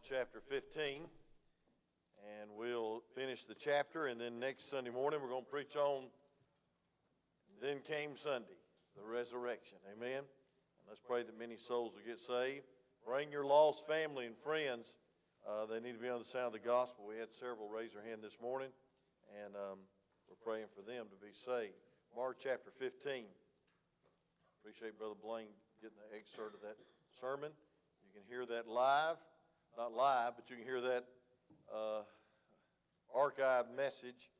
Mark chapter 15. And we'll finish the chapter, and then next Sunday morning we're going to preach on Then Came Sunday, the resurrection. Amen. And let's pray that many souls will get saved. Bring your lost family and friends. Uh, they need to be on the sound of the gospel. We had several raise their hand this morning, and um, we're praying for them to be saved. Mark chapter 15. Appreciate Brother Blaine getting the excerpt of that sermon. You can hear that live, not live, but you can hear that uh, archived message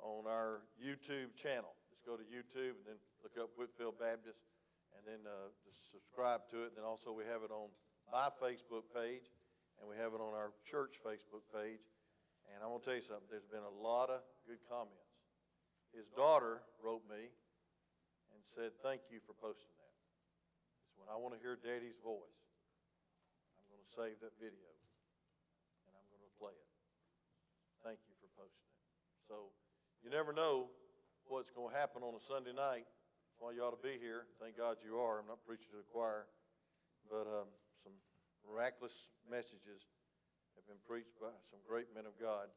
on our YouTube channel. Just go to YouTube and then look up Whitfield Baptist and then uh, just subscribe to it. And then also we have it on my Facebook page and we have it on our church Facebook page. And I'm going to tell you something, there's been a lot of good comments. His daughter wrote me and said, Thank you for posting that. It's when I want to hear Daddy's voice to save that video, and I'm going to play it. Thank you for posting it. So you never know what's going to happen on a Sunday night. That's why you ought to be here. Thank God you are. I'm not preaching to the choir, but um, some miraculous messages have been preached by some great men of God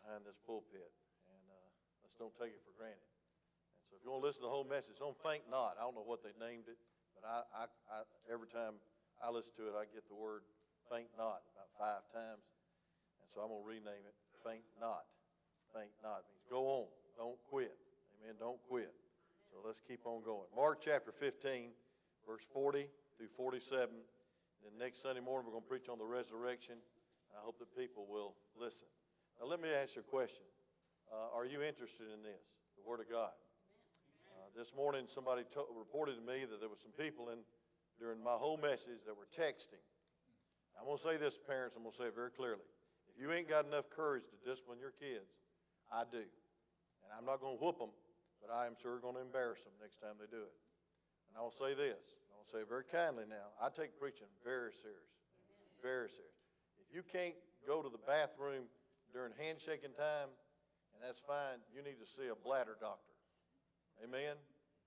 behind this pulpit, and uh, let's don't take it for granted. And so, if you want to listen to the whole message, don't faint not. I don't know what they named it, but I, I, I every time I listen to it, I get the word faint not about five times. And so I'm going to rename it faint not. Faint not it means go on, don't quit. Amen. Don't quit. So let's keep on going. Mark chapter 15, verse 40 through 47. Then next Sunday morning, we're going to preach on the resurrection. and I hope that people will listen. Now, let me ask you a question. Uh, are you interested in this, the Word of God? Uh, this morning, somebody to- reported to me that there were some people in during my whole message that were texting. I'm going to say this, parents, I'm going to say it very clearly. If you ain't got enough courage to discipline your kids, I do. And I'm not going to whoop them, but I am sure going to embarrass them next time they do it. And I will say this, I will say it very kindly now. I take preaching very serious. Very serious. If you can't go to the bathroom during handshaking time, and that's fine, you need to see a bladder doctor. Amen?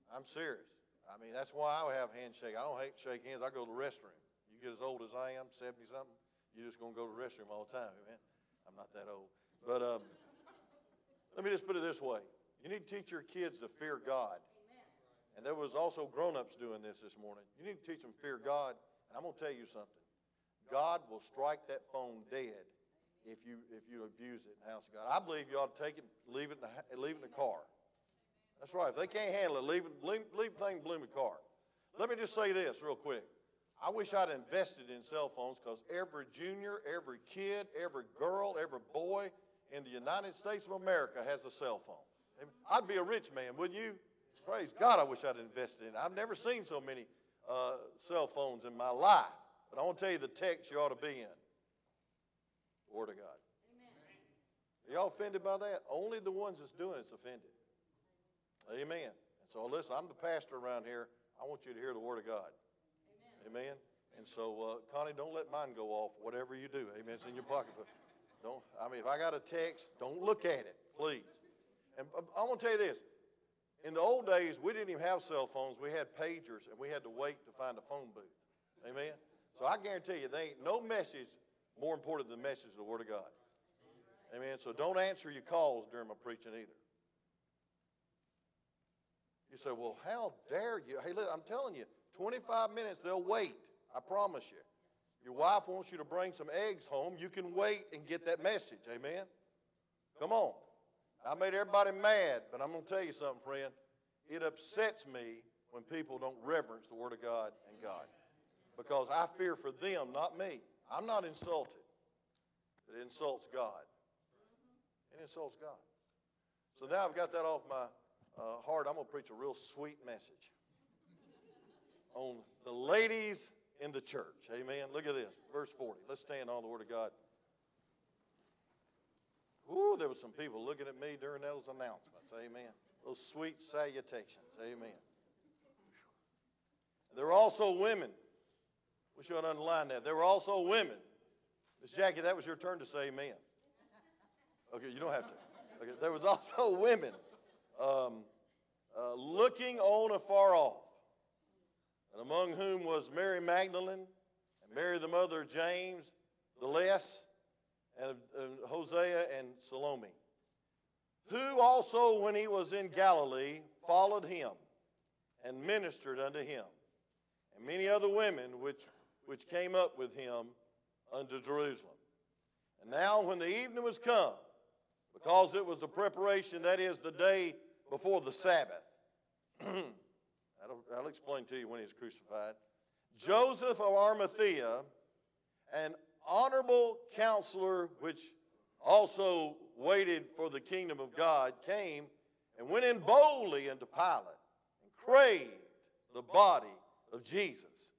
I'm serious. I mean, that's why I have handshake. I don't hate shake hands. I go to the restroom. You get as old as I am, 70 something, you're just going to go to the restroom all the time, man. I'm not that old. But um, let me just put it this way you need to teach your kids to fear God. And there was also grown-ups doing this this morning. You need to teach them fear God. And I'm going to tell you something. God will strike that phone dead if you if you abuse it in the house of God. I believe you ought to take it, leave it in the, leave it in the car. That's right. If they can't handle it, leave, leave, leave the thing in the car. Let me just say this real quick. I wish I'd invested in cell phones because every junior, every kid, every girl, every boy in the United States of America has a cell phone. I'd be a rich man, wouldn't you? Praise God, I wish I'd invested in it. I've never seen so many uh, cell phones in my life. But I want to tell you the text you ought to be in. Word of God. Amen. Are y'all offended by that? Only the ones that's doing it's offended. Amen. And so, listen, I'm the pastor around here. I want you to hear the Word of God. Amen. Amen. And so, uh, Connie, don't let mine go off. Whatever you do, Amen. It's in your pocket. But don't. I mean, if I got a text, don't look at it, please. And uh, I want to tell you this. In the old days, we didn't even have cell phones. We had pagers, and we had to wait to find a phone booth. Amen. So I guarantee you, there ain't no message more important than the message of the Word of God. Amen. So don't answer your calls during my preaching either. You say, well, how dare you? Hey, look, I'm telling you, 25 minutes, they'll wait. I promise you. Your wife wants you to bring some eggs home. You can wait and get that message. Amen? Come on. I made everybody mad, but I'm going to tell you something, friend. It upsets me when people don't reverence the Word of God and God because I fear for them, not me. I'm not insulted. It insults God. It insults God. So now I've got that off my uh, heart, I'm going to preach a real sweet message on the ladies in the church. Amen. Look at this, verse 40. Let's stand on the Word of God. Ooh, there were some people looking at me during those announcements. Amen. Those sweet salutations. Amen. There were also women. We should underline that. There were also women. Miss Jackie, that was your turn to say amen. Okay, you don't have to. Okay, there was also women um, uh, looking on afar off, and among whom was Mary Magdalene and Mary the mother of James, the less, and, and Hosea and Salome, who also, when he was in Galilee, followed him and ministered unto him, and many other women which, which came up with him unto Jerusalem. And now, when the evening was come, because it was the preparation, that is, the day before the Sabbath, I'll, explain to you when he was crucified. Joseph of Arimathea, an honorable counselor which also waited for the kingdom of God, came and went in boldly unto Pilate and craved the body of Jesus.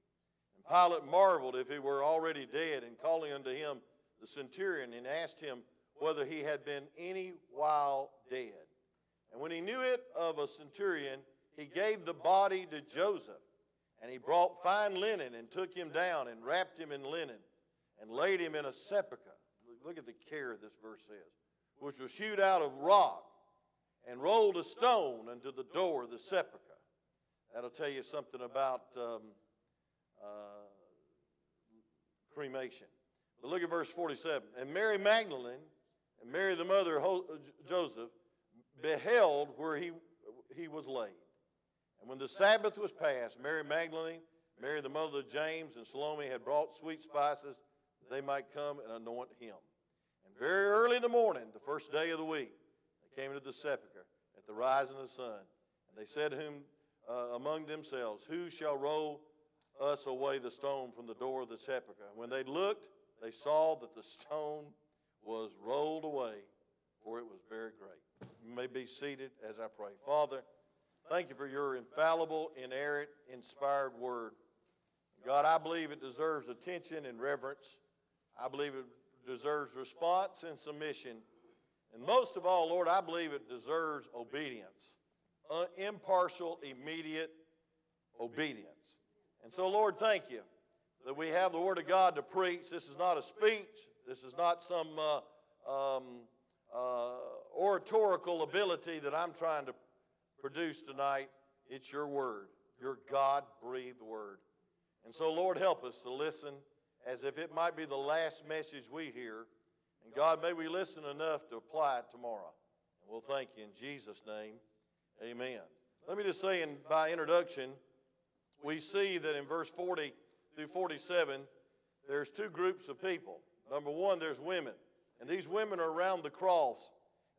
And Pilate marveled if he were already dead, and calling unto him the centurion, and asked him whether he had been any while dead. And when he knew it of a centurion, he gave the body to Joseph. And he brought fine linen and took him down and wrapped him in linen and laid him in a sepulchre. Look at the care this verse says, which was hewed out of rock and rolled a stone unto the door of the sepulchre. That'll tell you something about um, uh, cremation. But look at verse 47. And Mary Magdalene and Mary, the mother of Joseph, beheld where he, he was laid. And when the Sabbath was past, Mary Magdalene, Mary the mother of James, and Salome had brought sweet spices that they might come and anoint him. And very early in the morning, the first day of the week, they came into the sepulchre at the rising of the sun. And they said to him uh, among themselves, Who shall roll us away the stone from the door of the sepulchre? And when they looked, they saw that the stone was rolled away, for it was very great. You may be seated as I pray. Father, Thank you for your infallible, inerrant, inspired word. God, I believe it deserves attention and reverence. I believe it deserves response and submission. And most of all, Lord, I believe it deserves obedience, uh, impartial, immediate obedience. And so, Lord, thank you that we have the Word of God to preach. This is not a speech, this is not some uh, um, uh, oratorical ability that I'm trying to produce tonight, it's your word, your God breathed word. And so, Lord, help us to listen as if it might be the last message we hear. And God, may we listen enough to apply it tomorrow. And we'll thank you in Jesus' name. Amen. Let me just say, in, by introduction, we see that in verse 40 through 47, there's two groups of people. Number one, there's women. And these women are around the cross.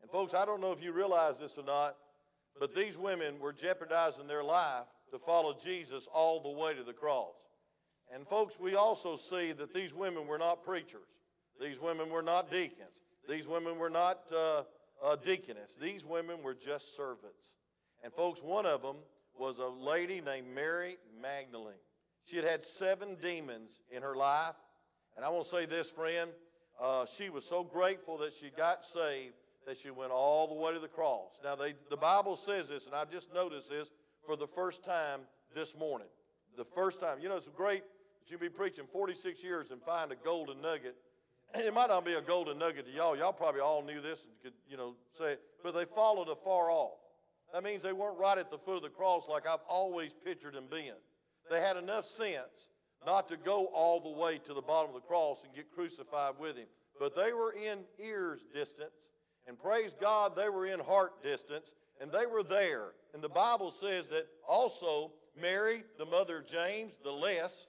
And folks, I don't know if you realize this or not, but these women were jeopardizing their life to follow Jesus all the way to the cross. And folks, we also see that these women were not preachers. These women were not deacons. These women were not uh, uh, deaconess. These women were just servants. And folks, one of them was a lady named Mary Magdalene. She had had seven demons in her life. And I want to say this, friend, uh, she was so grateful that she got saved that she went all the way to the cross. Now, they, the Bible says this, and I just noticed this for the first time this morning. The first time. You know, it's great that you be preaching 46 years and find a golden nugget. It might not be a golden nugget to y'all. Y'all probably all knew this and could, you know, say it. But they followed afar off. That means they weren't right at the foot of the cross like I've always pictured them being. They had enough sense not to go all the way to the bottom of the cross and get crucified with him. But they were in ears distance and praise God, they were in heart distance and they were there. And the Bible says that also Mary, the mother of James, the less,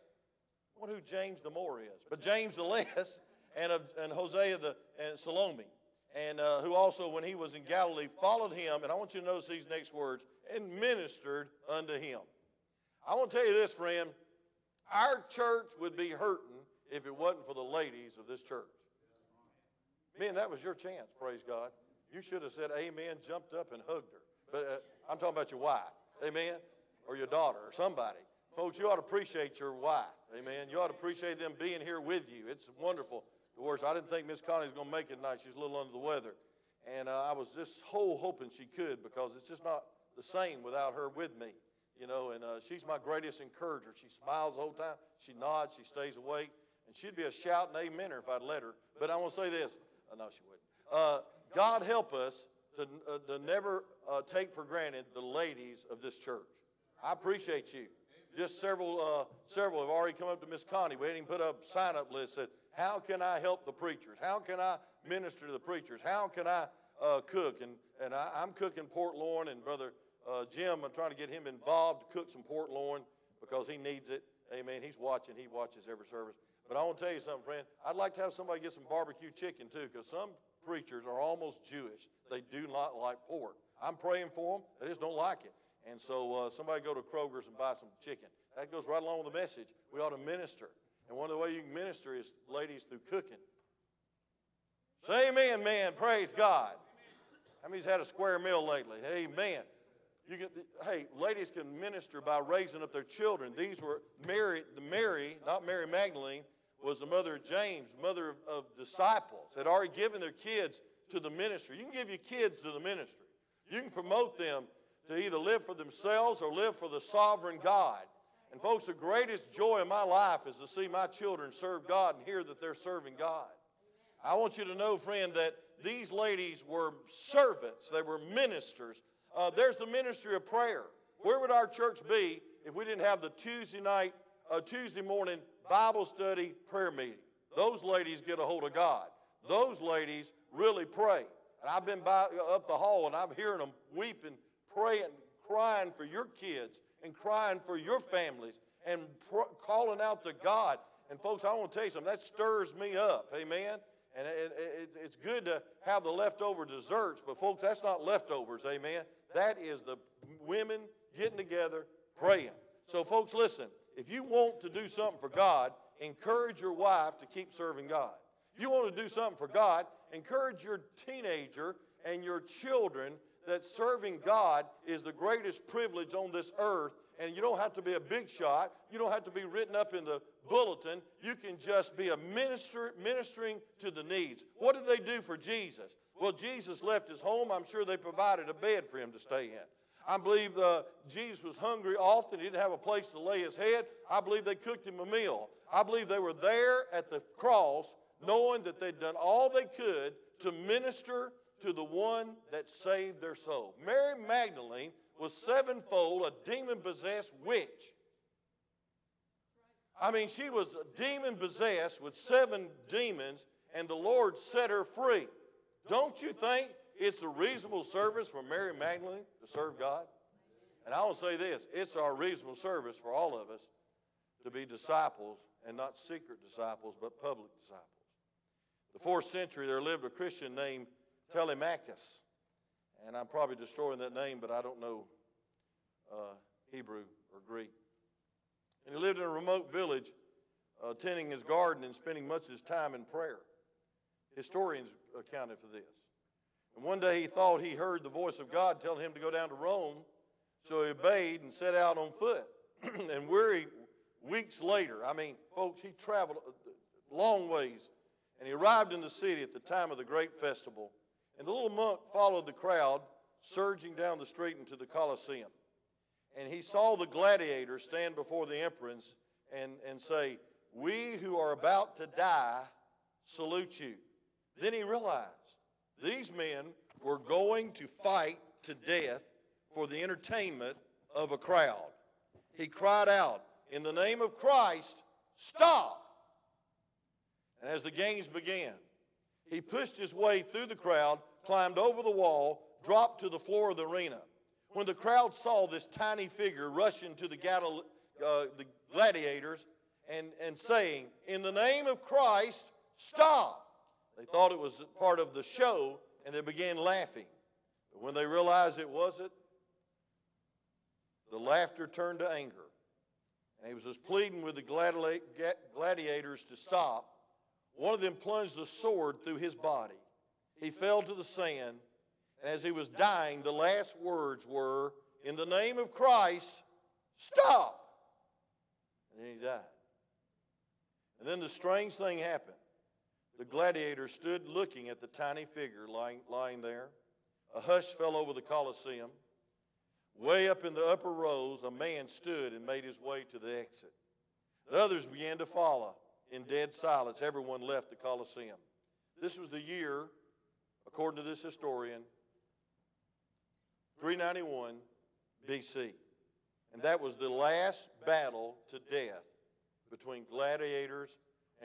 what who James the more is, but James the less, and, of, and Hosea the, and Salome, and uh, who also, when he was in Galilee, followed him. And I want you to notice these next words and ministered unto him. I want to tell you this, friend. Our church would be hurting if it wasn't for the ladies of this church. Man, that was your chance, praise God. You should have said amen, jumped up and hugged her. But uh, I'm talking about your wife, amen, or your daughter, or somebody. Folks, you ought to appreciate your wife, amen. You ought to appreciate them being here with you. It's wonderful. The worst, I didn't think Miss Connie was going to make it tonight. She's a little under the weather. And uh, I was just whole hoping she could because it's just not the same without her with me, you know. And uh, she's my greatest encourager. She smiles the whole time. She nods. She stays awake. And she'd be a shouting amener if I'd let her. But I want to say this no, she wouldn't. Uh, God help us to, uh, to never uh, take for granted the ladies of this church. I appreciate you. Just several, uh, several have already come up to Miss Connie. We didn't put up sign up list that, How can I help the preachers? How can I minister to the preachers? How can I uh, cook? And, and I, am cooking port loin, and Brother uh, Jim, I'm trying to get him involved to cook some port loin because he needs it. Amen. He's watching, he watches every service. But I want to tell you something, friend. I'd like to have somebody get some barbecue chicken too, because some preachers are almost Jewish. They do not like pork. I'm praying for them, they just don't like it. And so uh, somebody go to Kroger's and buy some chicken. That goes right along with the message. We ought to minister. And one of the ways you can minister is, ladies, through cooking. Say amen, man. Praise God. How many's had a square meal lately? Amen. You get, hey, ladies can minister by raising up their children. These were Mary, the Mary, not Mary Magdalene, was the mother of James, mother of, of disciples, had already given their kids to the ministry. You can give your kids to the ministry. You can promote them to either live for themselves or live for the sovereign God. And, folks, the greatest joy in my life is to see my children serve God and hear that they're serving God. I want you to know, friend, that these ladies were servants, they were ministers. Uh, there's the ministry of prayer. Where would our church be if we didn't have the Tuesday night, uh, Tuesday morning Bible study prayer meeting? Those ladies get a hold of God. Those ladies really pray. And I've been by, up the hall and I'm hearing them weeping, praying, crying for your kids and crying for your families and calling out to God. And folks, I want to tell you something. That stirs me up. Amen. And it, it, it's good to have the leftover desserts, but folks, that's not leftovers. Amen. That is the women getting together praying. So, folks, listen. If you want to do something for God, encourage your wife to keep serving God. If you want to do something for God, encourage your teenager and your children that serving God is the greatest privilege on this earth. And you don't have to be a big shot. You don't have to be written up in the bulletin. You can just be a minister ministering to the needs. What did they do for Jesus? Well, Jesus left his home. I'm sure they provided a bed for him to stay in. I believe uh, Jesus was hungry often. He didn't have a place to lay his head. I believe they cooked him a meal. I believe they were there at the cross knowing that they'd done all they could to minister to the one that saved their soul. Mary Magdalene was sevenfold a demon possessed witch. I mean, she was demon possessed with seven demons, and the Lord set her free. Don't you think it's a reasonable service for Mary Magdalene to serve God? And I will say this it's our reasonable service for all of us to be disciples, and not secret disciples, but public disciples. The fourth century, there lived a Christian named Telemachus. And I'm probably destroying that name, but I don't know uh, Hebrew or Greek. And he lived in a remote village, uh, tending his garden and spending much of his time in prayer. Historians accounted for this. And one day he thought he heard the voice of God telling him to go down to Rome, so he obeyed and set out on foot. and weary weeks later, I mean, folks, he traveled uh, uh, long ways, and he arrived in the city at the time of the great festival and the little monk followed the crowd, surging down the street into the Colosseum. And he saw the gladiators stand before the emperors and, and say, We who are about to die salute you. Then he realized these men were going to fight to death for the entertainment of a crowd. He cried out, In the name of Christ, stop! And as the games began, he pushed his way through the crowd, climbed over the wall, dropped to the floor of the arena. When the crowd saw this tiny figure rushing to the, uh, the gladiators and, and saying, In the name of Christ, stop! They thought it was part of the show and they began laughing. But when they realized it wasn't, the laughter turned to anger. And he was just pleading with the gladiators to stop one of them plunged a sword through his body. He fell to the sand, and as he was dying, the last words were, In the name of Christ, stop! And then he died. And then the strange thing happened. The gladiator stood looking at the tiny figure lying, lying there. A hush fell over the Colosseum. Way up in the upper rows, a man stood and made his way to the exit. The others began to follow in dead silence, everyone left the Colosseum. This was the year, according to this historian, 391 BC. And that was the last battle to death between gladiators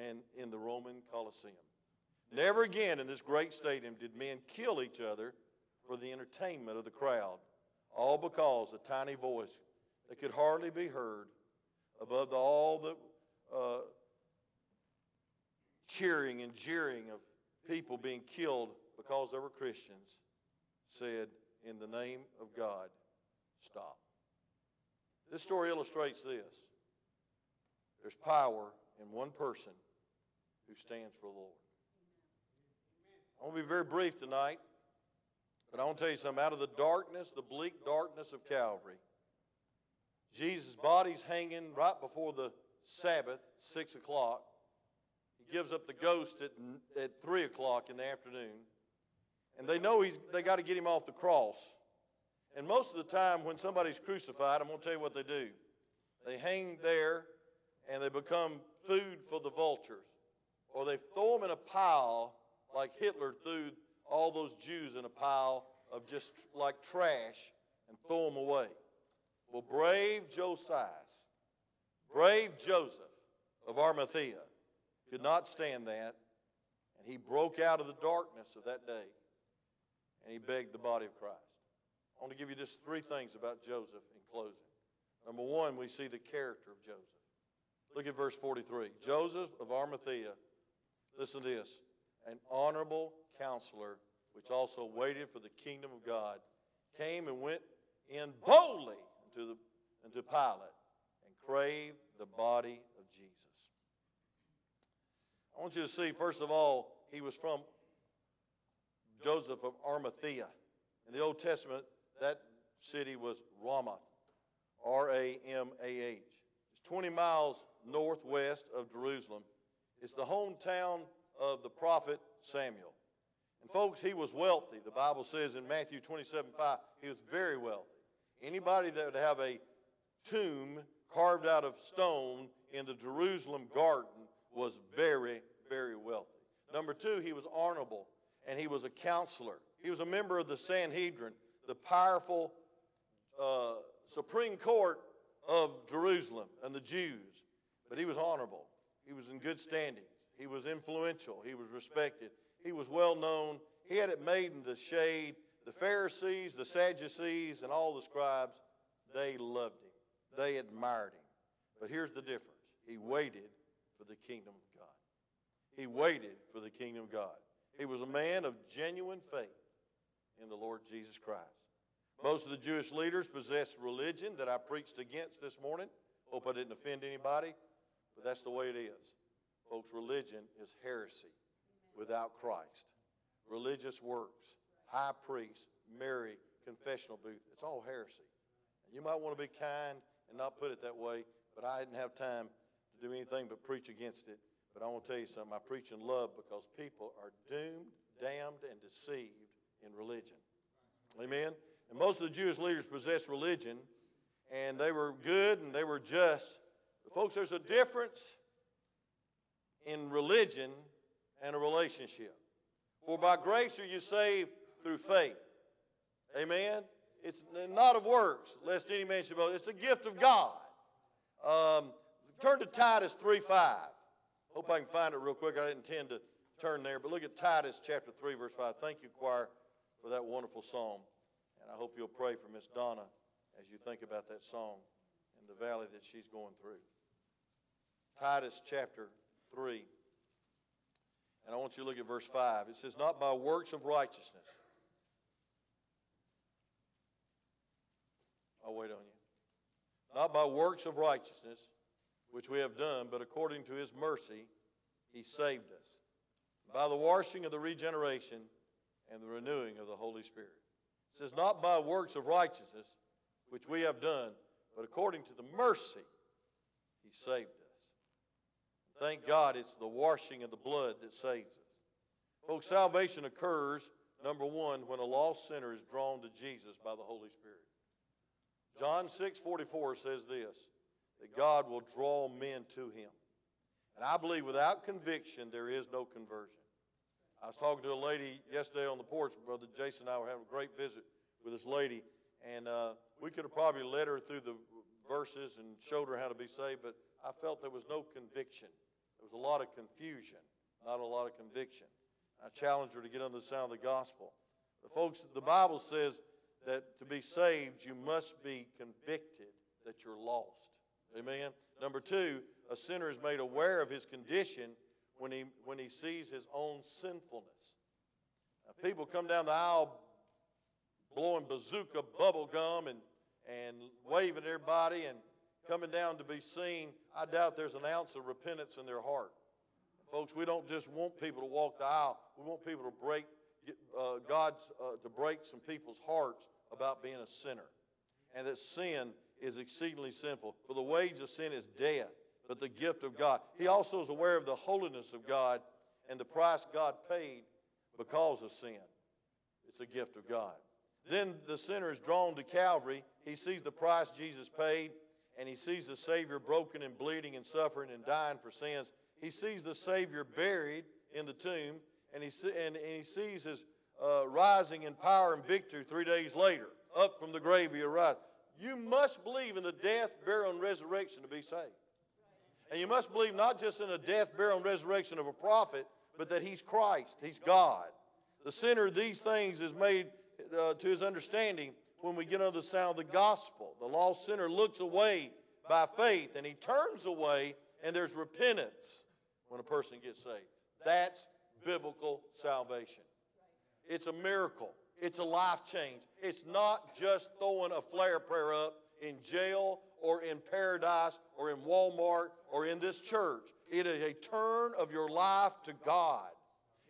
and in the Roman Colosseum. Never again in this great stadium did men kill each other for the entertainment of the crowd, all because a tiny voice that could hardly be heard above the, all the uh, cheering and jeering of people being killed because they were Christians said, In the name of God, stop. This story illustrates this there's power in one person who stands for the Lord. I want to be very brief tonight, but I want to tell you something. Out of the darkness, the bleak darkness of Calvary, Jesus' body's hanging right before the Sabbath, 6 o'clock. He gives up the ghost at, at 3 o'clock in the afternoon. And they know he's, they got to get him off the cross. And most of the time, when somebody's crucified, I'm going to tell you what they do. They hang there and they become food for the vultures. Or they throw them in a pile like Hitler threw all those Jews in a pile of just like trash and throw them away. Well, brave Josias, brave Joseph of Arimathea could not stand that, and he broke out of the darkness of that day and he begged the body of Christ. I want to give you just three things about Joseph in closing. Number one, we see the character of Joseph. Look at verse 43. Joseph of Arimathea, listen to this, an honorable counselor, which also waited for the kingdom of God, came and went in boldly into, the, into Pilate and craved the body of Jesus. I want you to see, first of all, he was from Joseph of Arimathea. In the Old Testament, that city was Ramah, R A M A H. It's 20 miles northwest of Jerusalem. It's the hometown of the prophet Samuel. And folks, he was wealthy. The Bible says in Matthew 27 5, he was very wealthy. Anybody that would have a tomb carved out of stone in the Jerusalem garden was very, very wealthy. Number two, he was honorable and he was a counselor. He was a member of the Sanhedrin, the powerful uh, Supreme Court of Jerusalem and the Jews. But he was honorable. He was in good standing. He was influential. He was respected. He was well known. He had it made in the shade. The Pharisees, the Sadducees, and all the scribes, they loved him. They admired him. But here's the difference he waited for the kingdom of God. He waited for the kingdom of God. He was a man of genuine faith in the Lord Jesus Christ. Most of the Jewish leaders possessed religion that I preached against this morning. Hope I didn't offend anybody, but that's the way it is. Folks, religion is heresy without Christ. Religious works, high priest, Mary, confessional booth, it's all heresy. And you might want to be kind and not put it that way, but I didn't have time to do anything but preach against it but I want to tell you something. I preach in love because people are doomed, damned, and deceived in religion. Amen? And most of the Jewish leaders possessed religion, and they were good and they were just. But folks, there's a difference in religion and a relationship. For by grace are you saved through faith. Amen? It's not of works, lest any man should boast. It's a gift of God. Um, turn to Titus 3 5. Hope I can find it real quick. I didn't intend to turn there, but look at Titus chapter 3, verse 5. Thank you, choir, for that wonderful song. And I hope you'll pray for Miss Donna as you think about that song and the valley that she's going through. Titus chapter 3. And I want you to look at verse 5. It says, Not by works of righteousness. I'll wait on you. Not by works of righteousness which we have done, but according to his mercy, he saved us by the washing of the regeneration and the renewing of the Holy Spirit. It says, Not by works of righteousness, which we have done, but according to the mercy, he saved us. Thank God it's the washing of the blood that saves us. Folks, salvation occurs, number one, when a lost sinner is drawn to Jesus by the Holy Spirit. John 6 44 says this that God will draw men to Him. And I believe without conviction, there is no conversion. I was talking to a lady yesterday on the porch. Brother Jason and I were having a great visit with this lady, and uh, we could have probably led her through the verses and showed her how to be saved, but I felt there was no conviction There was a lot of confusion, not a lot of conviction. I challenge her to get under the sound of the gospel. But folks, the Bible says that to be saved, you must be convicted that you're lost. Amen. Number two, a sinner is made aware of his condition when he, when he sees his own sinfulness. Now, people come down the aisle blowing bazooka bubble gum and, and waving at everybody and coming down to be seen. I doubt there's an ounce of repentance in their heart. Folks, we don't just want people to walk the aisle. We want people to break uh, God's uh, to break some people's hearts about being a sinner, and that sin is exceedingly sinful. For the wage of sin is death, but the gift of God. He also is aware of the holiness of God and the price God paid because of sin. It's a gift of God. Then the sinner is drawn to Calvary. He sees the price Jesus paid, and he sees the Savior broken and bleeding and suffering and dying for sins. He sees the Savior buried in the tomb, and he, and, and he sees his uh, rising in power and victory three days later. Up from the grave he arrives. You must believe in the death, burial, and resurrection to be saved. And you must believe not just in the death, burial, and resurrection of a prophet, but that he's Christ, he's God. The center of these things is made uh, to his understanding when we get under the sound of the gospel. The lost sinner looks away by faith and he turns away, and there's repentance when a person gets saved. That's biblical salvation. It's a miracle. It's a life change. It's not just throwing a flare prayer up in jail or in paradise or in Walmart or in this church. It is a turn of your life to God.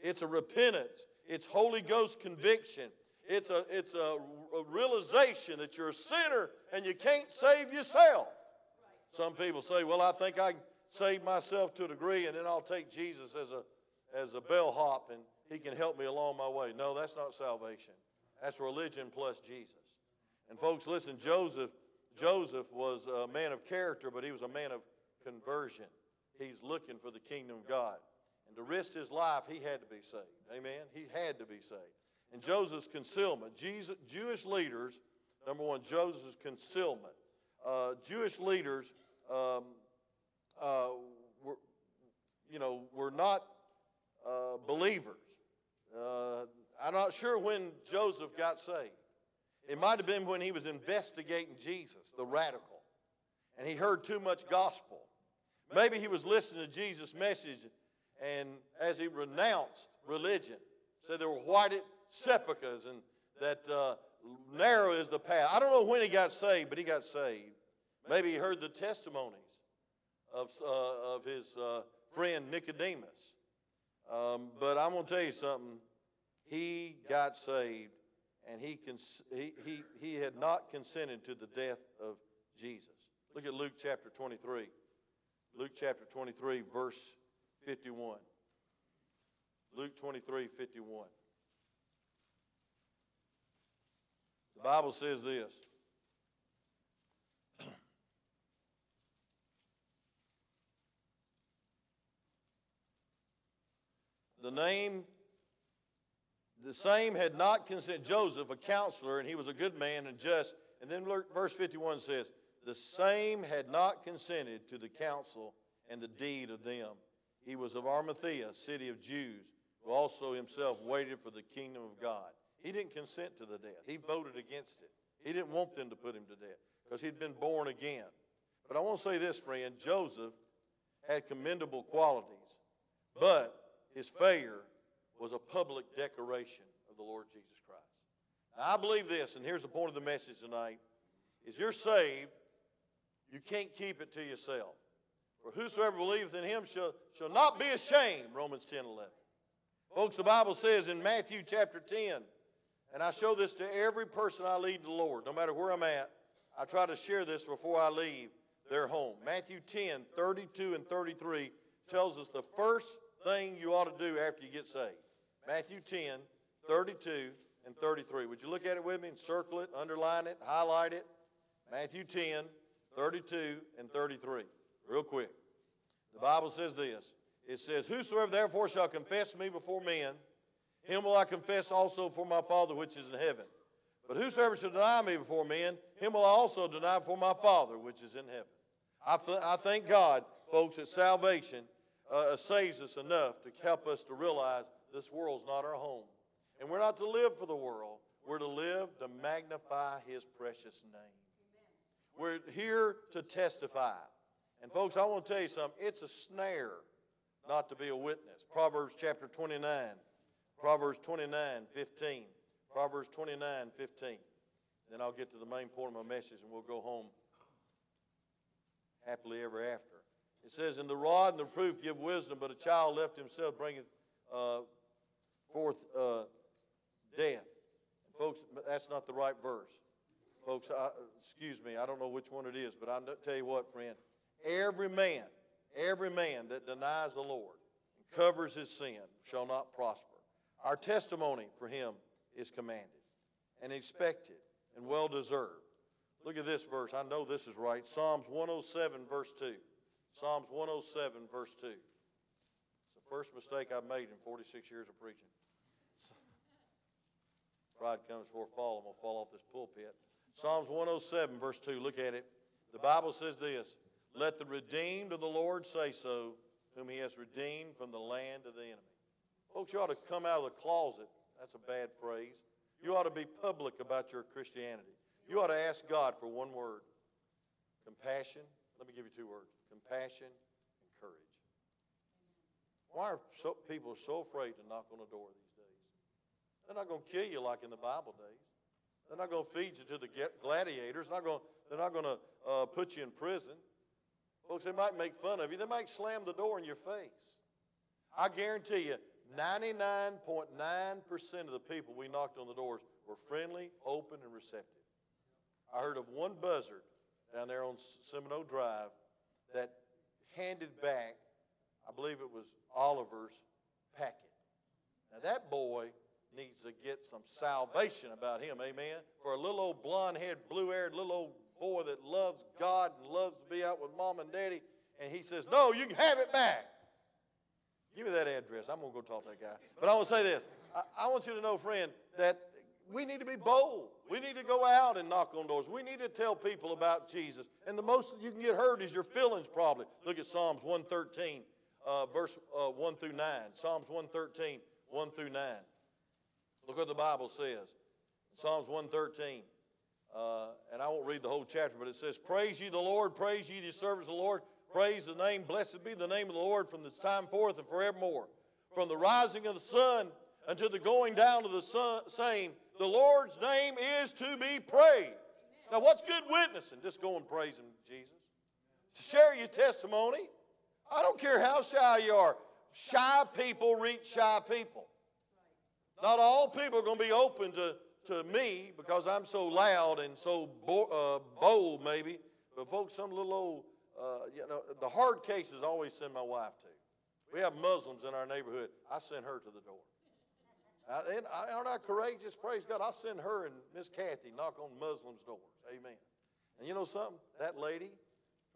It's a repentance. It's Holy Ghost conviction. It's a, it's a, a realization that you're a sinner and you can't save yourself. Some people say, well, I think I can save myself to a degree and then I'll take Jesus as a, as a bellhop and he can help me along my way. No, that's not salvation. That's religion plus Jesus. And folks, listen, Joseph, Joseph was a man of character, but he was a man of conversion. He's looking for the kingdom of God. And to risk his life, he had to be saved. Amen? He had to be saved. And Joseph's concealment. Jesus, Jewish leaders, number one, Joseph's concealment. Uh, Jewish leaders, um, uh, were, you know, were not uh, believers. Uh, I'm not sure when Joseph got saved. It might have been when he was investigating Jesus, the radical, and he heard too much gospel. Maybe he was listening to Jesus' message, and as he renounced religion, said there were whited sepulchres and that uh, narrow is the path. I don't know when he got saved, but he got saved. Maybe he heard the testimonies of, uh, of his uh, friend Nicodemus. Um, but I'm going to tell you something. He got saved, and he, cons- he, he, he had not consented to the death of Jesus. Look at Luke chapter 23. Luke chapter 23, verse 51. Luke 23, 51. The Bible says this. the name, the same had not consented. Joseph, a counselor, and he was a good man and just. And then verse 51 says, the same had not consented to the counsel and the deed of them. He was of Arimathea, city of Jews, who also himself waited for the kingdom of God. He didn't consent to the death. He voted against it. He didn't want them to put him to death because he'd been born again. But I want to say this, friend Joseph had commendable qualities, but his failure was a public declaration of the Lord Jesus Christ. Now, I believe this, and here's the point of the message tonight is you're saved, you can't keep it to yourself. For whosoever believeth in him shall, shall not be ashamed, Romans 10 11. Folks, the Bible says in Matthew chapter 10, and I show this to every person I lead to the Lord, no matter where I'm at. I try to share this before I leave their home. Matthew 10, 32 and 33 tells us the first thing you ought to do after you get saved. Matthew 10, 32 and 33. Would you look at it with me and circle it, underline it, highlight it? Matthew 10, 32 and 33. Real quick. The Bible says this. It says, Whosoever therefore shall confess me before men, him will I confess also for my Father which is in heaven. But whosoever shall deny me before men, him will I also deny for my Father which is in heaven. I, I thank God, folks, that salvation uh, saves us enough to help us to realize this world's not our home. And we're not to live for the world, we're to live to magnify His precious name. We're here to testify. And, folks, I want to tell you something. It's a snare not to be a witness. Proverbs chapter 29, Proverbs 29, 15. Proverbs 29, 15. Then I'll get to the main point of my message and we'll go home happily ever after. It says, "In the rod and the proof give wisdom, but a child left himself bringeth uh, forth uh, death. Folks, that's not the right verse. Folks, I, excuse me, I don't know which one it is, but I'll tell you what, friend. Every man, every man that denies the Lord and covers his sin shall not prosper. Our testimony for him is commanded and expected and well deserved. Look at this verse. I know this is right. Psalms 107, verse 2. Psalms 107, verse 2. It's the first mistake I've made in 46 years of preaching. Pride comes before fall. I'm going to fall off this pulpit. Psalms 107, verse 2. Look at it. The Bible says this Let the redeemed of the Lord say so, whom he has redeemed from the land of the enemy. Folks, you ought to come out of the closet. That's a bad phrase. You ought to be public about your Christianity. You ought to ask God for one word compassion. Let me give you two words compassion and courage. Why are so, people so afraid to knock on the door these days? They're not going to kill you like in the Bible days. They're not going to feed you to the gladiators. They're not going, they're not going to uh, put you in prison. Folks, they might make fun of you. They might slam the door in your face. I guarantee you, 99.9% of the people we knocked on the doors were friendly, open, and receptive. I heard of one buzzard down there on Seminole Drive that handed back, I believe it was Oliver's packet. Now, that boy needs to get some salvation about him, amen? For a little old blonde haired, blue haired little old boy that loves God and loves to be out with mom and daddy, and he says, No, you can have it back. Give me that address. I'm going to go talk to that guy. But I want to say this. I, I want you to know, friend, that we need to be bold. We need to go out and knock on doors. We need to tell people about Jesus. And the most you can get hurt is your feelings, probably. Look at Psalms 113, uh, verse uh, 1 through 9. Psalms 113, 1 through 9. Look what the Bible says. Psalms 113. Uh, and I won't read the whole chapter, but it says, Praise ye the Lord, praise ye the servants of the Lord, Praise the name, blessed be the name of the Lord from this time forth and forevermore. From the rising of the sun until the going down of the sun, same, the Lord's name is to be praised. Now, what's good witnessing? Just go and praise Him, Jesus. To share your testimony. I don't care how shy you are. Shy people reach shy people. Not all people are going to be open to, to me because I'm so loud and so bo- uh, bold, maybe. But, folks, some little old uh, you know, the hard cases always send my wife to. We have Muslims in our neighborhood. I send her to the door. Uh, and I, aren't I courageous? Praise God. I'll send her and Miss Kathy knock on Muslims' doors. Amen. And you know something? That lady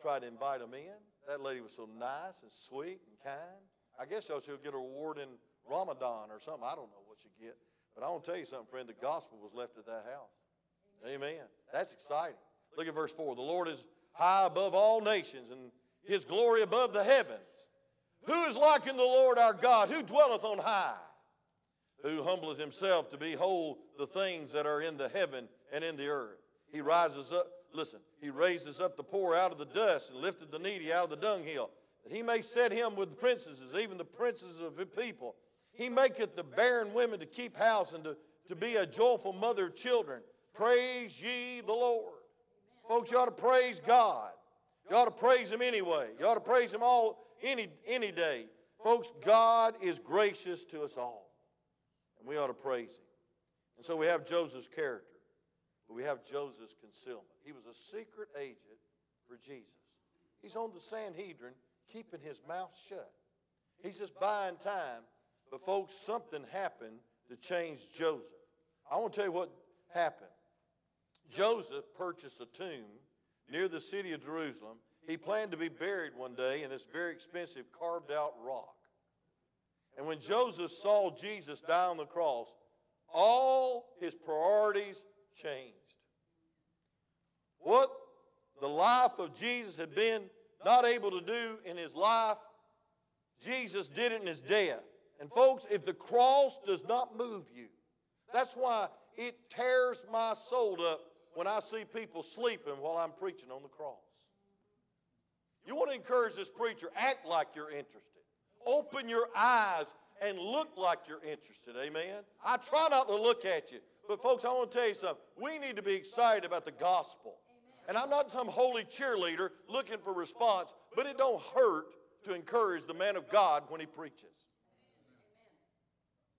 tried to invite them in. That lady was so nice and sweet and kind. I guess she'll get a reward in Ramadan or something. I don't know what she get. But I want to tell you something, friend. The gospel was left at that house. Amen. That's exciting. Look at verse 4. The Lord is high above all nations, and his glory above the heavens. Who is like unto the Lord our God, who dwelleth on high, who humbleth himself to behold the things that are in the heaven and in the earth? He rises up, listen, he raises up the poor out of the dust and lifted the needy out of the dunghill, that he may set him with the princesses, even the princes of the people. He maketh the barren women to keep house and to, to be a joyful mother of children. Praise ye the Lord. Folks, you ought to praise God. You ought to praise Him anyway. You ought to praise Him all any, any day. Folks, God is gracious to us all. And we ought to praise Him. And so we have Joseph's character, but we have Joseph's concealment. He was a secret agent for Jesus. He's on the Sanhedrin keeping his mouth shut. He's just buying time. But, folks, something happened to change Joseph. I want to tell you what happened. Joseph purchased a tomb near the city of Jerusalem. He planned to be buried one day in this very expensive carved out rock. And when Joseph saw Jesus die on the cross, all his priorities changed. What the life of Jesus had been not able to do in his life, Jesus did it in his death. And folks, if the cross does not move you, that's why it tears my soul up when I see people sleeping while I'm preaching on the cross. You want to encourage this preacher, act like you're interested. Open your eyes and look like you're interested. Amen. I try not to look at you. But, folks, I want to tell you something. We need to be excited about the gospel. And I'm not some holy cheerleader looking for response, but it don't hurt to encourage the man of God when he preaches.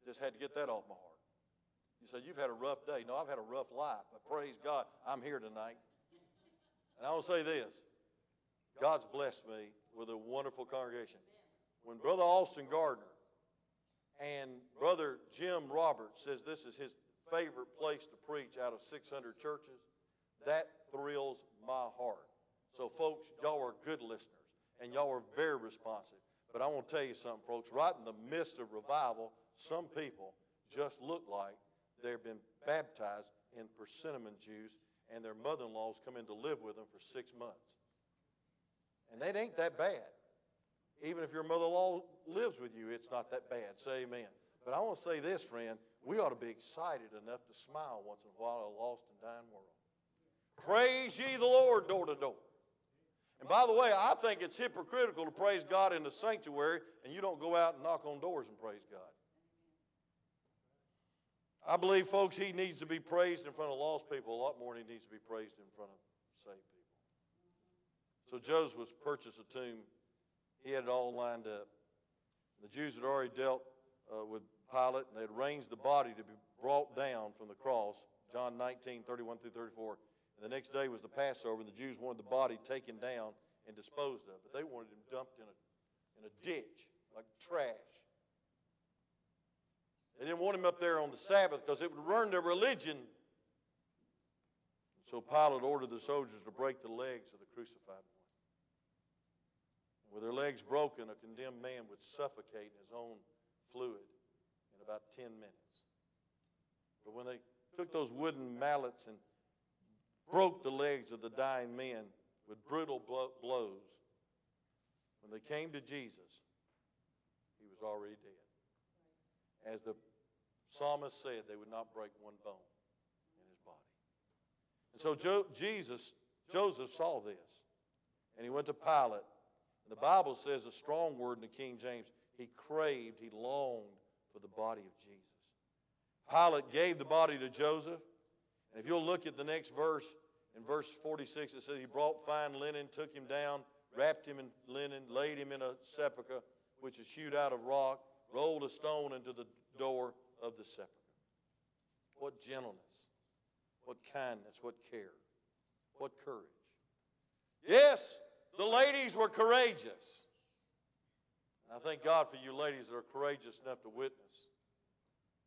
Just had to get that off my heart. You said, You've had a rough day. No, I've had a rough life, but praise God, I'm here tonight. And I will say this God's blessed me with a wonderful congregation. When Brother Austin Gardner and Brother Jim Roberts says this is his favorite place to preach out of 600 churches, that thrills my heart. So, folks, y'all are good listeners and y'all are very responsive. But I want to tell you something, folks. Right in the midst of revival, some people just look like they've been baptized in persimmon juice and their mother in laws come in to live with them for six months. And that ain't that bad. Even if your mother in law lives with you, it's not that bad. Say amen. But I want to say this, friend. We ought to be excited enough to smile once in a while in a lost and dying world. Praise ye the Lord door to door. And by the way, I think it's hypocritical to praise God in the sanctuary and you don't go out and knock on doors and praise God. I believe, folks, he needs to be praised in front of lost people a lot more than he needs to be praised in front of saved people. So Joseph was purchased a tomb. He had it all lined up. The Jews had already dealt uh, with Pilate, and they had arranged the body to be brought down from the cross. John 19, 31 through 34. And the next day was the Passover, and the Jews wanted the body taken down and disposed of, but they wanted him dumped in a, in a ditch, like trash. They didn't want him up there on the Sabbath because it would ruin their religion. So Pilate ordered the soldiers to break the legs of the crucified one. With their legs broken, a condemned man would suffocate in his own fluid in about 10 minutes. But when they took those wooden mallets and broke the legs of the dying men with brutal blows, when they came to Jesus, he was already dead. As the psalmist said, they would not break one bone in his body. And so jo- Jesus, Joseph saw this, and he went to Pilate. And the Bible says a strong word in the King James. He craved, he longed for the body of Jesus. Pilate gave the body to Joseph. And if you'll look at the next verse, in verse 46, it says, He brought fine linen, took him down, wrapped him in linen, laid him in a sepulchre, which is hewed out of rock, rolled a stone into the door of the sepulchre. What gentleness, what kindness, what care, what courage. Yes, the ladies were courageous. And I thank God for you ladies that are courageous enough to witness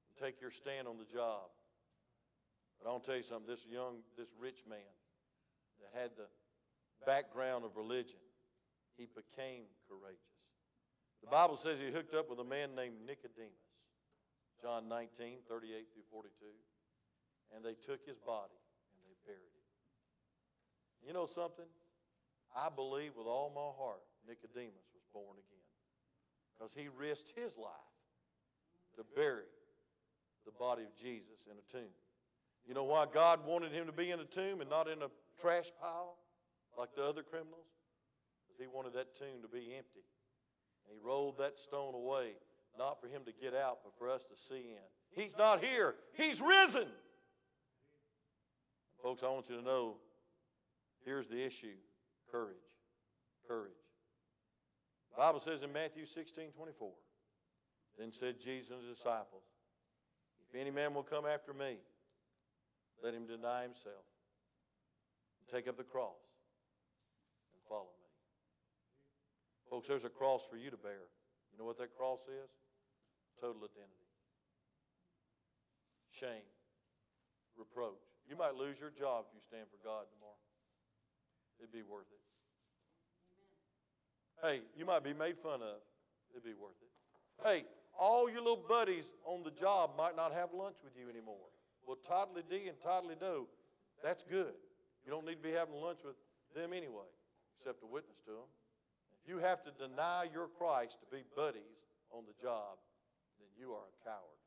and take your stand on the job. But I want to tell you something this young, this rich man that had the background of religion, he became courageous. The Bible says he hooked up with a man named Nicodemus. John 19, 38 through 42. And they took his body and they buried it. You know something? I believe with all my heart Nicodemus was born again because he risked his life to bury the body of Jesus in a tomb. You know why God wanted him to be in a tomb and not in a trash pile like the other criminals? Because he wanted that tomb to be empty. And he rolled that stone away not for him to get out, but for us to see in. He's not here, he's risen. Folks, I want you to know here's the issue courage. Courage. The Bible says in Matthew 16 24, then said Jesus and his disciples, If any man will come after me, let him deny himself and take up the cross and follow me. Folks, there's a cross for you to bear. You know what that cross is? total identity. Shame, reproach. You might lose your job if you stand for God tomorrow. It'd be worth it. Hey, you might be made fun of. It'd be worth it. Hey, all your little buddies on the job might not have lunch with you anymore. Well, toddly D and toddly do, that's good. You don't need to be having lunch with them anyway, except to witness to them. You have to deny your Christ to be buddies on the job, then you are a coward.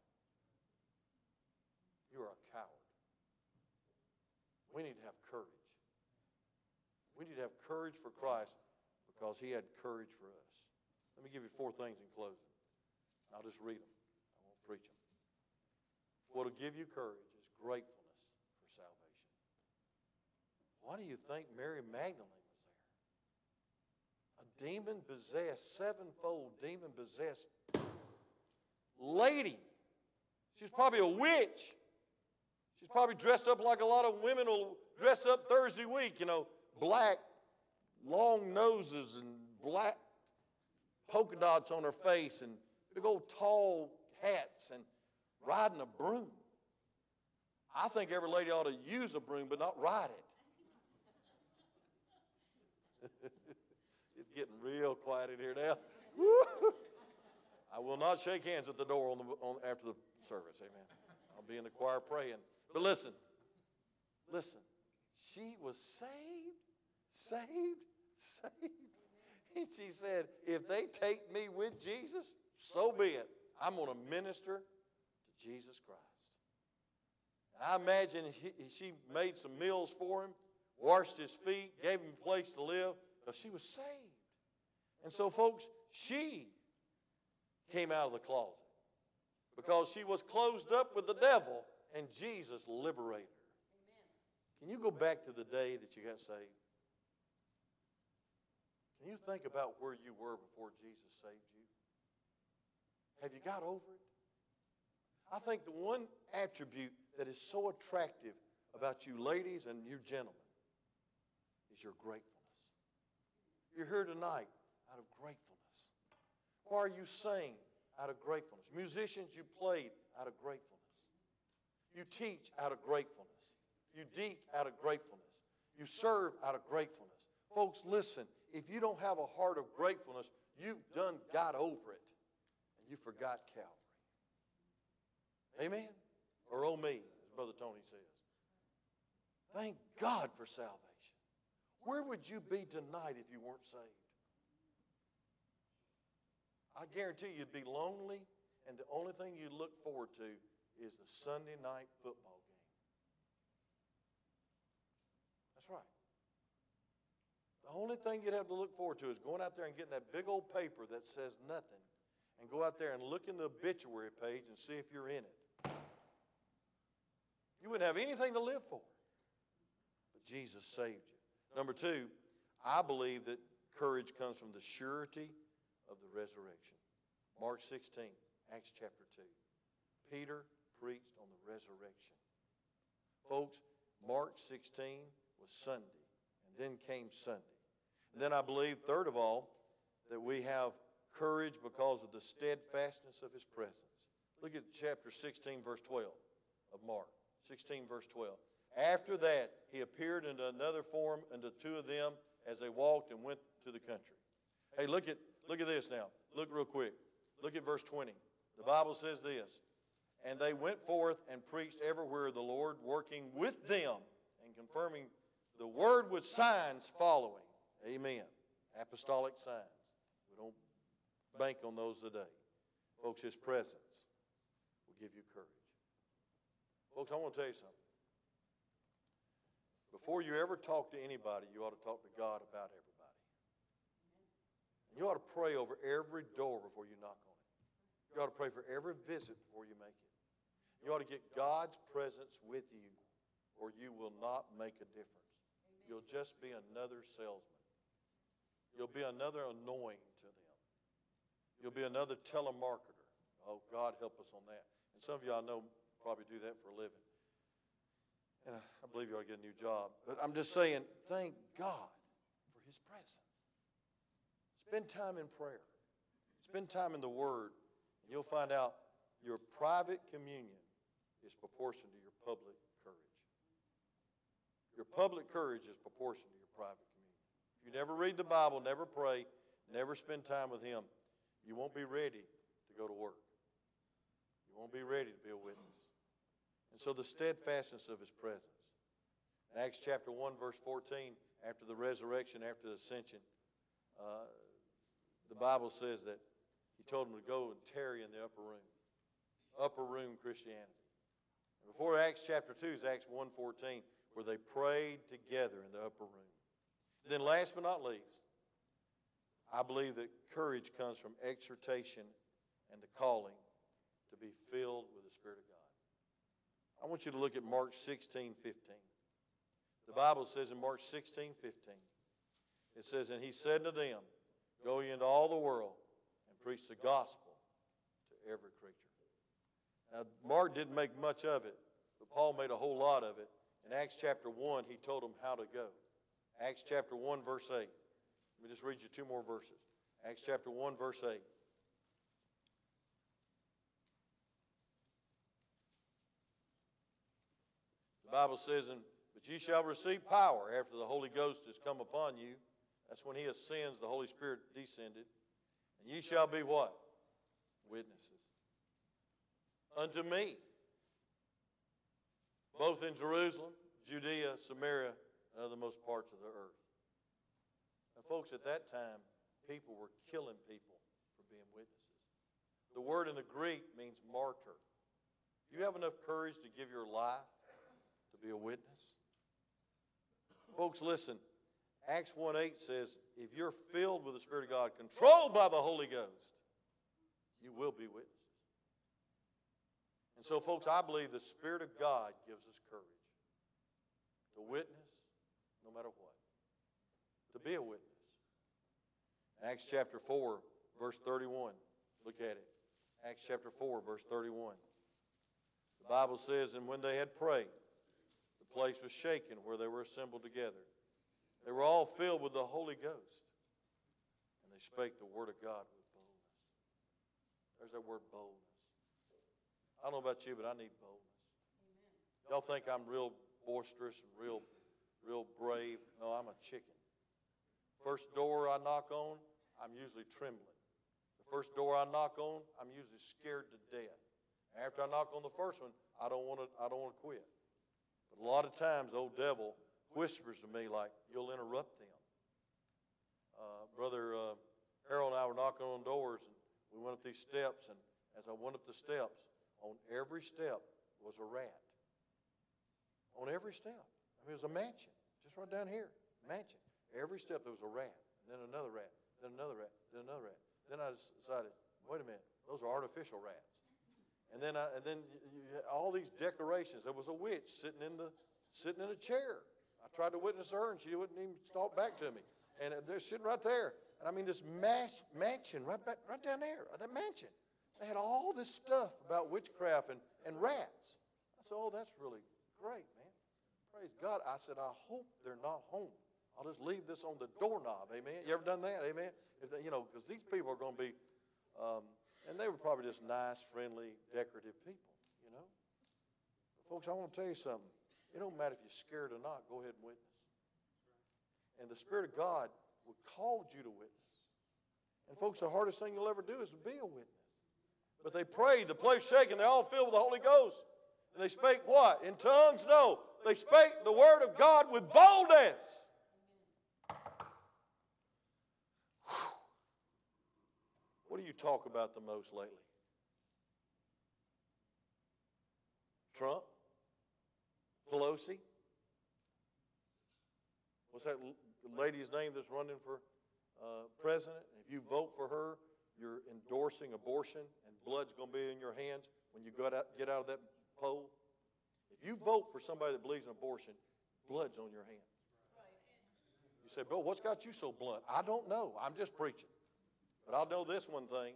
You are a coward. We need to have courage. We need to have courage for Christ because he had courage for us. Let me give you four things in closing. I'll just read them. I won't preach them. What will give you courage is gratefulness for salvation. Why do you think Mary Magdalene demon possessed, sevenfold demon possessed lady. She's probably a witch. She's probably dressed up like a lot of women will dress up Thursday week, you know, black, long noses and black polka dots on her face and big old tall hats and riding a broom. I think every lady ought to use a broom but not ride it. getting real quiet in here now. I will not shake hands at the door on the, on, after the service. Amen. I'll be in the choir praying. But listen, listen. She was saved, saved, saved. And she said, if they take me with Jesus, so be it. I'm going to minister to Jesus Christ. And I imagine he, she made some meals for him, washed his feet, gave him a place to live, because she was saved. And so, folks, she came out of the closet because she was closed up with the devil and Jesus liberated her. Can you go back to the day that you got saved? Can you think about where you were before Jesus saved you? Have you got over it? I think the one attribute that is so attractive about you ladies and you gentlemen is your gratefulness. You're here tonight out of gratefulness. Choir, you sing out of gratefulness. Musicians, you played out of gratefulness. You teach out of gratefulness. You deek out of gratefulness. You serve out of gratefulness. Folks, listen, if you don't have a heart of gratefulness, you've done got over it and you forgot Calvary. Amen? Or oh me, as Brother Tony says. Thank God for salvation. Where would you be tonight if you weren't saved? I guarantee you'd be lonely, and the only thing you look forward to is the Sunday night football game. That's right. The only thing you'd have to look forward to is going out there and getting that big old paper that says nothing and go out there and look in the obituary page and see if you're in it. You wouldn't have anything to live for. But Jesus saved you. Number two, I believe that courage comes from the surety of the resurrection. Mark 16, Acts chapter 2. Peter preached on the resurrection. Folks, Mark 16 was Sunday, and then came Sunday. And then I believe, third of all, that we have courage because of the steadfastness of his presence. Look at chapter 16, verse 12 of Mark. 16, verse 12. After that, he appeared in another form unto two of them as they walked and went to the country. Hey, look at, look at this now. Look real quick. Look at verse 20. The Bible says this And they went forth and preached everywhere the Lord, working with them and confirming the word with signs following. Amen. Apostolic signs. We don't bank on those today. Folks, His presence will give you courage. Folks, I want to tell you something. Before you ever talk to anybody, you ought to talk to God about everybody. You ought to pray over every door before you knock on it. You ought to pray for every visit before you make it. You ought to get God's presence with you, or you will not make a difference. You'll just be another salesman. You'll be another annoying to them. You'll be another telemarketer. Oh, God help us on that. And some of I know probably do that for a living. And I believe you ought to get a new job. But I'm just saying, thank God for His presence. Spend time in prayer. Spend time in the Word, and you'll find out your private communion is proportional to your public courage. Your public courage is proportional to your private communion. if you never read the Bible, never pray, never spend time with Him, you won't be ready to go to work. You won't be ready to be a witness. And so the steadfastness of His presence. In Acts chapter 1, verse 14, after the resurrection, after the ascension, uh, the Bible says that he told them to go and tarry in the upper room. Upper room Christianity. Before Acts chapter 2 is Acts 1.14, where they prayed together in the upper room. Then last but not least, I believe that courage comes from exhortation and the calling to be filled with the Spirit of God. I want you to look at Mark 16, 15. The Bible says in Mark 16, 15, it says, And he said to them, Go into all the world and preach the gospel to every creature. Now, Mark didn't make much of it, but Paul made a whole lot of it. In Acts chapter 1, he told them how to go. Acts chapter 1, verse 8. Let me just read you two more verses. Acts chapter 1, verse 8. The Bible says, But ye shall receive power after the Holy Ghost has come upon you. That's when he ascends, the Holy Spirit descended. And ye shall be what? Witnesses. Unto me. Both in Jerusalem, Judea, Samaria, and other most parts of the earth. Now, folks, at that time, people were killing people for being witnesses. The word in the Greek means martyr. Do you have enough courage to give your life to be a witness? Folks, listen. Acts 1 8 says, if you're filled with the Spirit of God, controlled by the Holy Ghost, you will be witnesses. And so, folks, I believe the Spirit of God gives us courage to witness no matter what, to be a witness. Acts chapter 4, verse 31. Look at it. Acts chapter 4, verse 31. The Bible says, And when they had prayed, the place was shaken where they were assembled together. They were all filled with the Holy Ghost, and they spake the word of God with boldness. There's that word boldness. I don't know about you, but I need boldness. Y'all think I'm real boisterous and real, real brave? No, I'm a chicken. First door I knock on, I'm usually trembling. The first door I knock on, I'm usually scared to death. After I knock on the first one, I don't want to. I don't want to quit. But a lot of times, old devil whispers to me like, "You'll interrupt them." Uh, Brother uh, Harold and I were knocking on doors, and we went up these steps. And as I went up the steps, on every step was a rat. On every step, I mean, it was a mansion, just right down here, mansion. Every step there was a rat, and then another rat, then another rat, then another rat. Then I decided, wait a minute, those are artificial rats. And then, I, and then you, you, all these decorations. There was a witch sitting in the sitting in a chair. Tried to witness her, and she wouldn't even talk back to me. And they're sitting right there. And I mean, this mash, mansion right back, right down there, uh, that mansion. They had all this stuff about witchcraft and, and rats. I said, oh, that's really great, man. Praise God. I said, I hope they're not home. I'll just leave this on the doorknob. Amen. You ever done that? Amen. If they, you know, because these people are going to be, um, and they were probably just nice, friendly, decorative people. You know. But folks, I want to tell you something. It don't matter if you're scared or not. Go ahead and witness. And the Spirit of God will called you to witness. And folks, the hardest thing you'll ever do is to be a witness. But they prayed, the place shaking, they all filled with the Holy Ghost. And they spake what? In tongues? No. They spake the word of God with boldness. What do you talk about the most lately? Trump? Pelosi? What's that lady's name that's running for uh, president? If you vote for her, you're endorsing abortion, and blood's going to be in your hands when you get out, of that poll. If you vote for somebody that believes in abortion, blood's on your hands. You say, Bill, what's got you so blunt? I don't know. I'm just preaching. But I'll know this one thing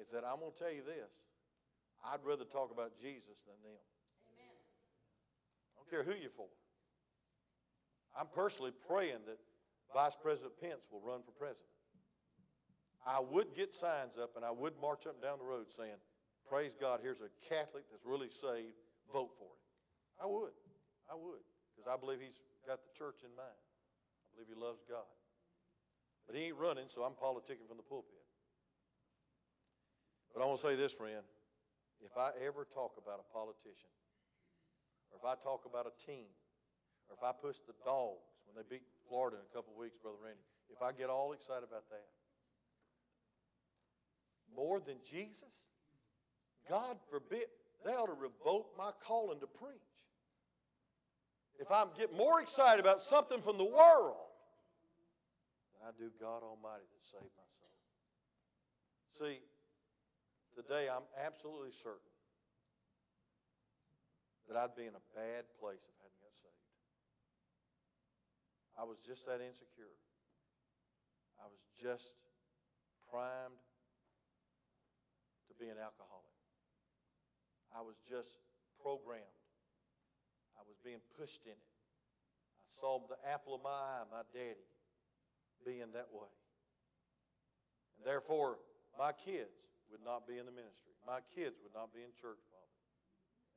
is that I'm going to tell you this. I'd rather talk about Jesus than them. Care who you're for. I'm personally praying that Vice President Pence will run for president. I would get signs up and I would march up and down the road saying, Praise God, here's a Catholic that's really saved, vote for him. I would. I would. Because I believe he's got the church in mind. I believe he loves God. But he ain't running, so I'm politicking from the pulpit. But I want to say this, friend. If I ever talk about a politician, or if I talk about a team, or if I push the dogs when they beat Florida in a couple of weeks, Brother Randy, if I get all excited about that, more than Jesus? God forbid. They ought to revoke my calling to preach. If I get more excited about something from the world than I do God Almighty that saved my soul. See, today I'm absolutely certain that I'd be in a bad place if I hadn't got saved. I was just that insecure. I was just primed to be an alcoholic. I was just programmed. I was being pushed in it. I saw the apple of my eye, my daddy, being that way. And therefore, my kids would not be in the ministry. My kids would not be in church.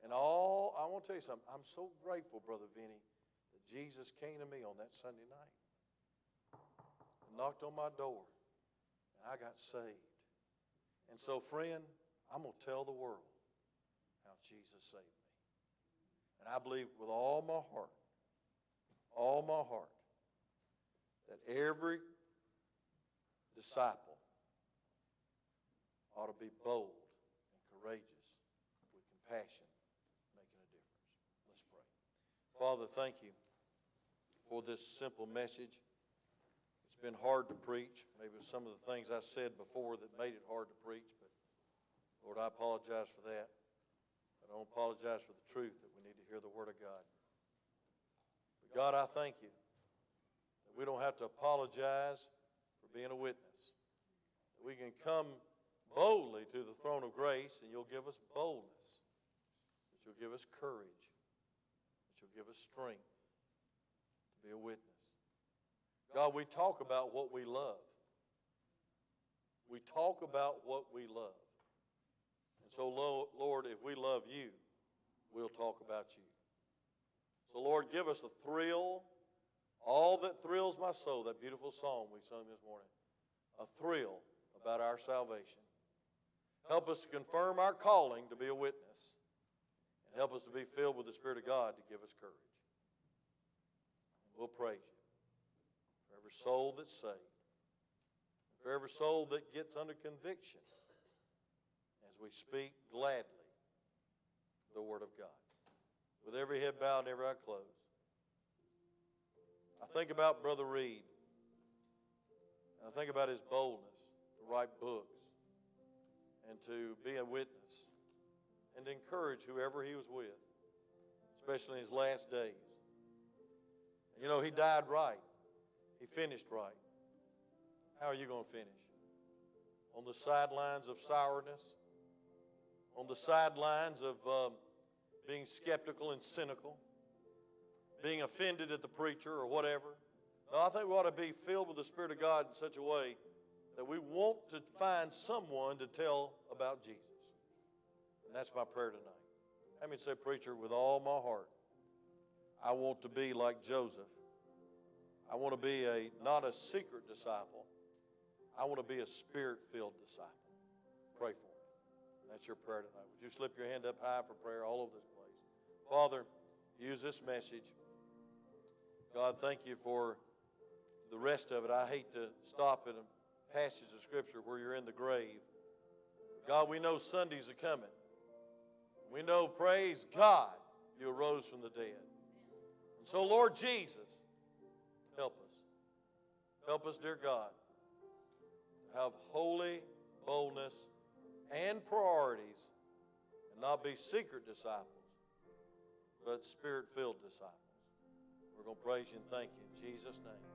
And all, I want to tell you something. I'm so grateful, Brother Vinny, that Jesus came to me on that Sunday night and knocked on my door, and I got saved. And so, friend, I'm going to tell the world how Jesus saved me. And I believe with all my heart, all my heart, that every disciple ought to be bold and courageous with compassion, making a difference. Let's pray. Father, thank you for this simple message. It's been hard to preach. Maybe some of the things I said before that made it hard to preach, but Lord, I apologize for that. I don't apologize for the truth that we need to hear the Word of God. But God, I thank you that we don't have to apologize for being a witness. That we can come boldly to the throne of grace and you'll give us boldness. That you'll give us courage. Give us strength to be a witness. God, we talk about what we love. We talk about what we love. And so, Lord, if we love you, we'll talk about you. So, Lord, give us a thrill, all that thrills my soul, that beautiful song we sung this morning, a thrill about our salvation. Help us confirm our calling to be a witness. And help us to be filled with the Spirit of God to give us courage. We'll praise you for every soul that's saved, for every soul that gets under conviction as we speak gladly the Word of God. With every head bowed and every eye closed. I think about Brother Reed. And I think about his boldness to write books and to be a witness and encourage whoever he was with, especially in his last days. You know, he died right, he finished right. How are you going to finish? On the sidelines of sourness, on the sidelines of um, being skeptical and cynical, being offended at the preacher or whatever. No, I think we ought to be filled with the Spirit of God in such a way that we want to find someone to tell about Jesus. And that's my prayer tonight. Let me say, preacher, with all my heart, I want to be like Joseph. I want to be a not a secret disciple. I want to be a spirit-filled disciple. Pray for me. That's your prayer tonight. Would you slip your hand up high for prayer all over this place? Father, use this message. God, thank you for the rest of it. I hate to stop at a passage of Scripture where you're in the grave. God, we know Sundays are coming. We know, praise God, you arose from the dead. And so, Lord Jesus, help us. Help us, dear God, have holy boldness and priorities and not be secret disciples, but spirit filled disciples. We're going to praise you and thank you in Jesus' name.